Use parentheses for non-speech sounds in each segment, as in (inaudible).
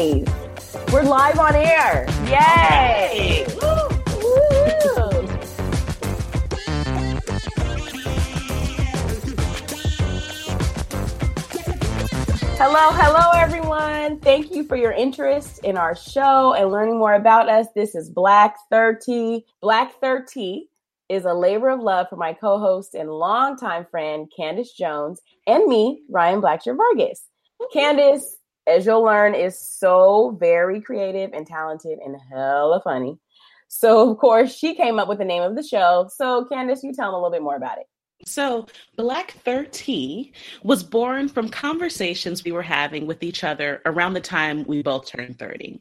We're live on air. Yay! Woo! Hello, hello, everyone. Thank you for your interest in our show and learning more about us. This is Black 30. Black 30 is a labor of love for my co host and longtime friend, Candace Jones, and me, Ryan Blackshear Vargas. Candace, as you'll learn, is so very creative and talented and hella funny. So, of course, she came up with the name of the show. So, Candace, you tell them a little bit more about it. So, Black 30 was born from conversations we were having with each other around the time we both turned 30.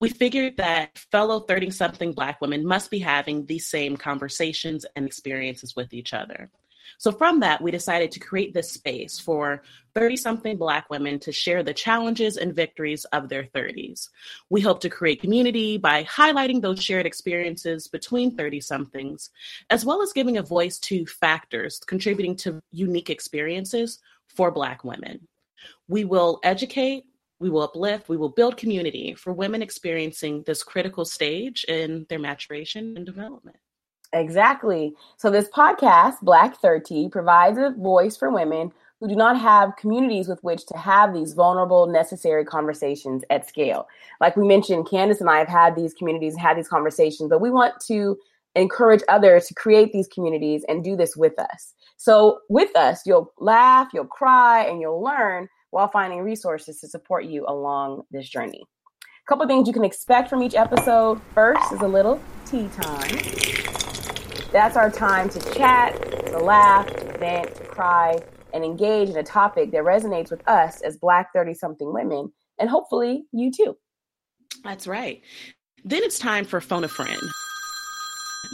We figured that fellow 30 something Black women must be having these same conversations and experiences with each other. So, from that, we decided to create this space for 30 something Black women to share the challenges and victories of their 30s. We hope to create community by highlighting those shared experiences between 30 somethings, as well as giving a voice to factors contributing to unique experiences for Black women. We will educate, we will uplift, we will build community for women experiencing this critical stage in their maturation and development. Exactly. So, this podcast, Black 30, provides a voice for women who do not have communities with which to have these vulnerable, necessary conversations at scale. Like we mentioned, Candace and I have had these communities, had these conversations, but we want to encourage others to create these communities and do this with us. So, with us, you'll laugh, you'll cry, and you'll learn while finding resources to support you along this journey. Couple things you can expect from each episode. First is a little tea time. That's our time to chat, to laugh, to vent, to cry, and engage in a topic that resonates with us as Black 30 something women, and hopefully you too. That's right. Then it's time for Phone a Friend.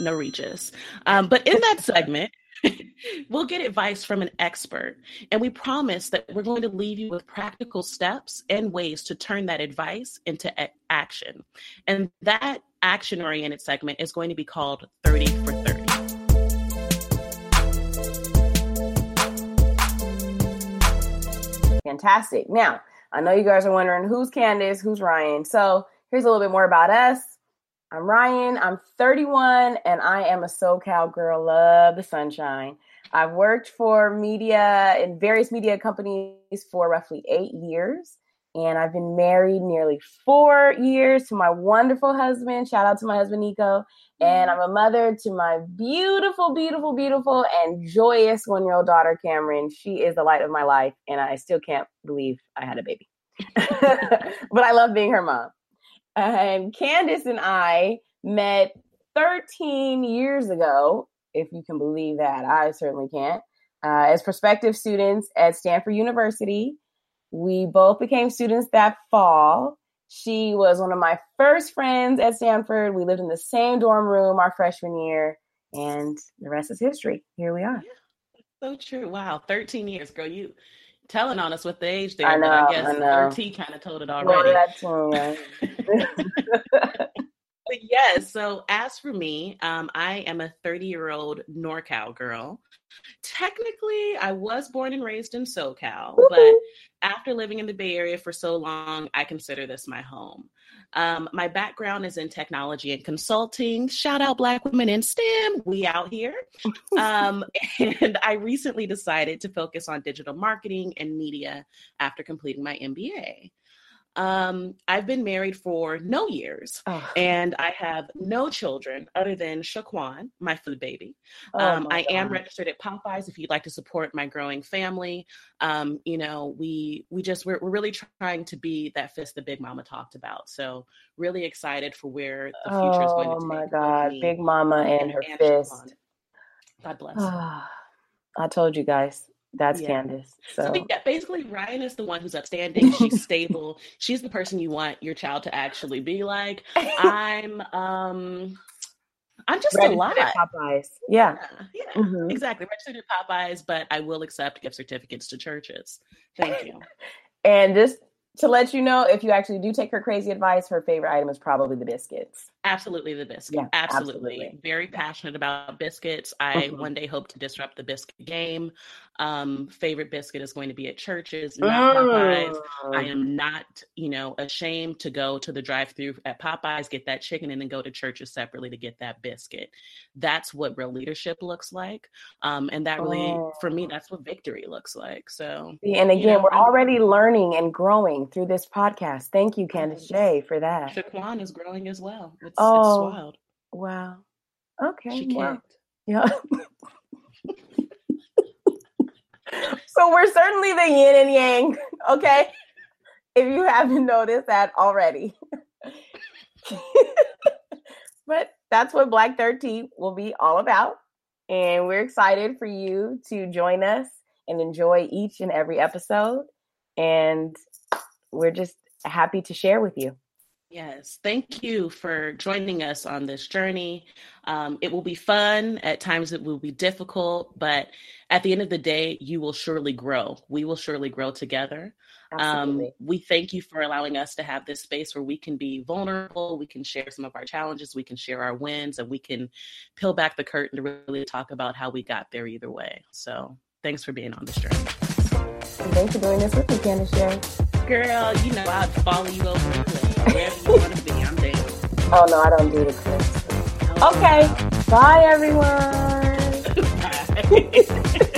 No Regis. Um, but in that (laughs) segment, we'll get advice from an expert. And we promise that we're going to leave you with practical steps and ways to turn that advice into a- action. And that action oriented segment is going to be called 30 for 30. Fantastic. Now, I know you guys are wondering who's Candace, who's Ryan. So here's a little bit more about us. I'm Ryan. I'm 31 and I am a SoCal girl. Love the sunshine. I've worked for media in various media companies for roughly eight years. And I've been married nearly four years to my wonderful husband. Shout out to my husband, Nico. And I'm a mother to my beautiful, beautiful, beautiful, and joyous one year old daughter, Cameron. She is the light of my life. And I still can't believe I had a baby. (laughs) but I love being her mom. And Candace and I met 13 years ago, if you can believe that. I certainly can't. Uh, as prospective students at Stanford University, we both became students that fall. She was one of my first friends at Stanford. We lived in the same dorm room our freshman year, and the rest is history. Here we are. So true. Wow, 13 years, girl. You telling on us with the age there, I know, but I guess I 13 kind of told it already. Well, but (laughs) (laughs) yes, so as for me, um, I am a 30 year old NorCal girl. Technically, I was born and raised in SoCal, but after living in the Bay Area for so long, I consider this my home. Um, my background is in technology and consulting. Shout out Black women in STEM. We out here. Um, (laughs) and I recently decided to focus on digital marketing and media after completing my MBA. Um, I've been married for no years, oh. and I have no children other than Shaquan, my food baby. Oh, um, I God. am registered at Popeyes. If you'd like to support my growing family, um, you know, we we just we're, we're really trying to be that fist the Big Mama talked about. So really excited for where the future oh, is going to take. Oh my God, Big Mama and her and fist. Shaquan. God bless. (sighs) I told you guys. That's yeah. Candace. So. so. yeah, basically Ryan is the one who's upstanding. She's stable. She's the person you want your child to actually be like. (laughs) I'm um I'm just Registered a lot. Popeyes. Yeah. Yeah, yeah mm-hmm. exactly. Registered at Popeyes, but I will accept gift certificates to Church's. Thank you. (laughs) and just to let you know, if you actually do take her crazy advice, her favorite item is probably the biscuits. Absolutely, the biscuit. Yeah, absolutely. absolutely. Very passionate about biscuits. I mm-hmm. one day hope to disrupt the biscuit game. um, favorite biscuit is going to be at Church's, not Popeyes. I Mm. am not, you know, ashamed to go to the drive-through at Popeyes, get that chicken, and then go to Church's separately to get that biscuit. That's what real leadership looks like, um, and that really, for me, Oh. that's what victory looks like. So, See, and you again, know, we're I'm- already learning and growing through this podcast. Thank you, Candace Yes. J, for that. Shaquan is growing as well. It's, it's Oh. wild. Wow. Okay. She kicked. yeah. (laughs) so we're certainly the yin and yang, okay? If you haven't noticed that already. (laughs) but that's what Black 30 will be all about. And we're excited for you to join us and enjoy each and every episode. And we're just happy to share with you. Yes, thank you for joining us on this journey. Um, it will be fun. At times, it will be difficult, but at the end of the day, you will surely grow. We will surely grow together. Um, we thank you for allowing us to have this space where we can be vulnerable. We can share some of our challenges. We can share our wins, and we can peel back the curtain to really talk about how we got there either way. So, thanks for being on this journey. And thanks for doing this with me, Candace Girl, you know I'd follow you over the cliff. Wherever you want to be, I'm there. Oh, no, I don't do the clips. Okay. Bye, everyone. Bye. (laughs) (laughs)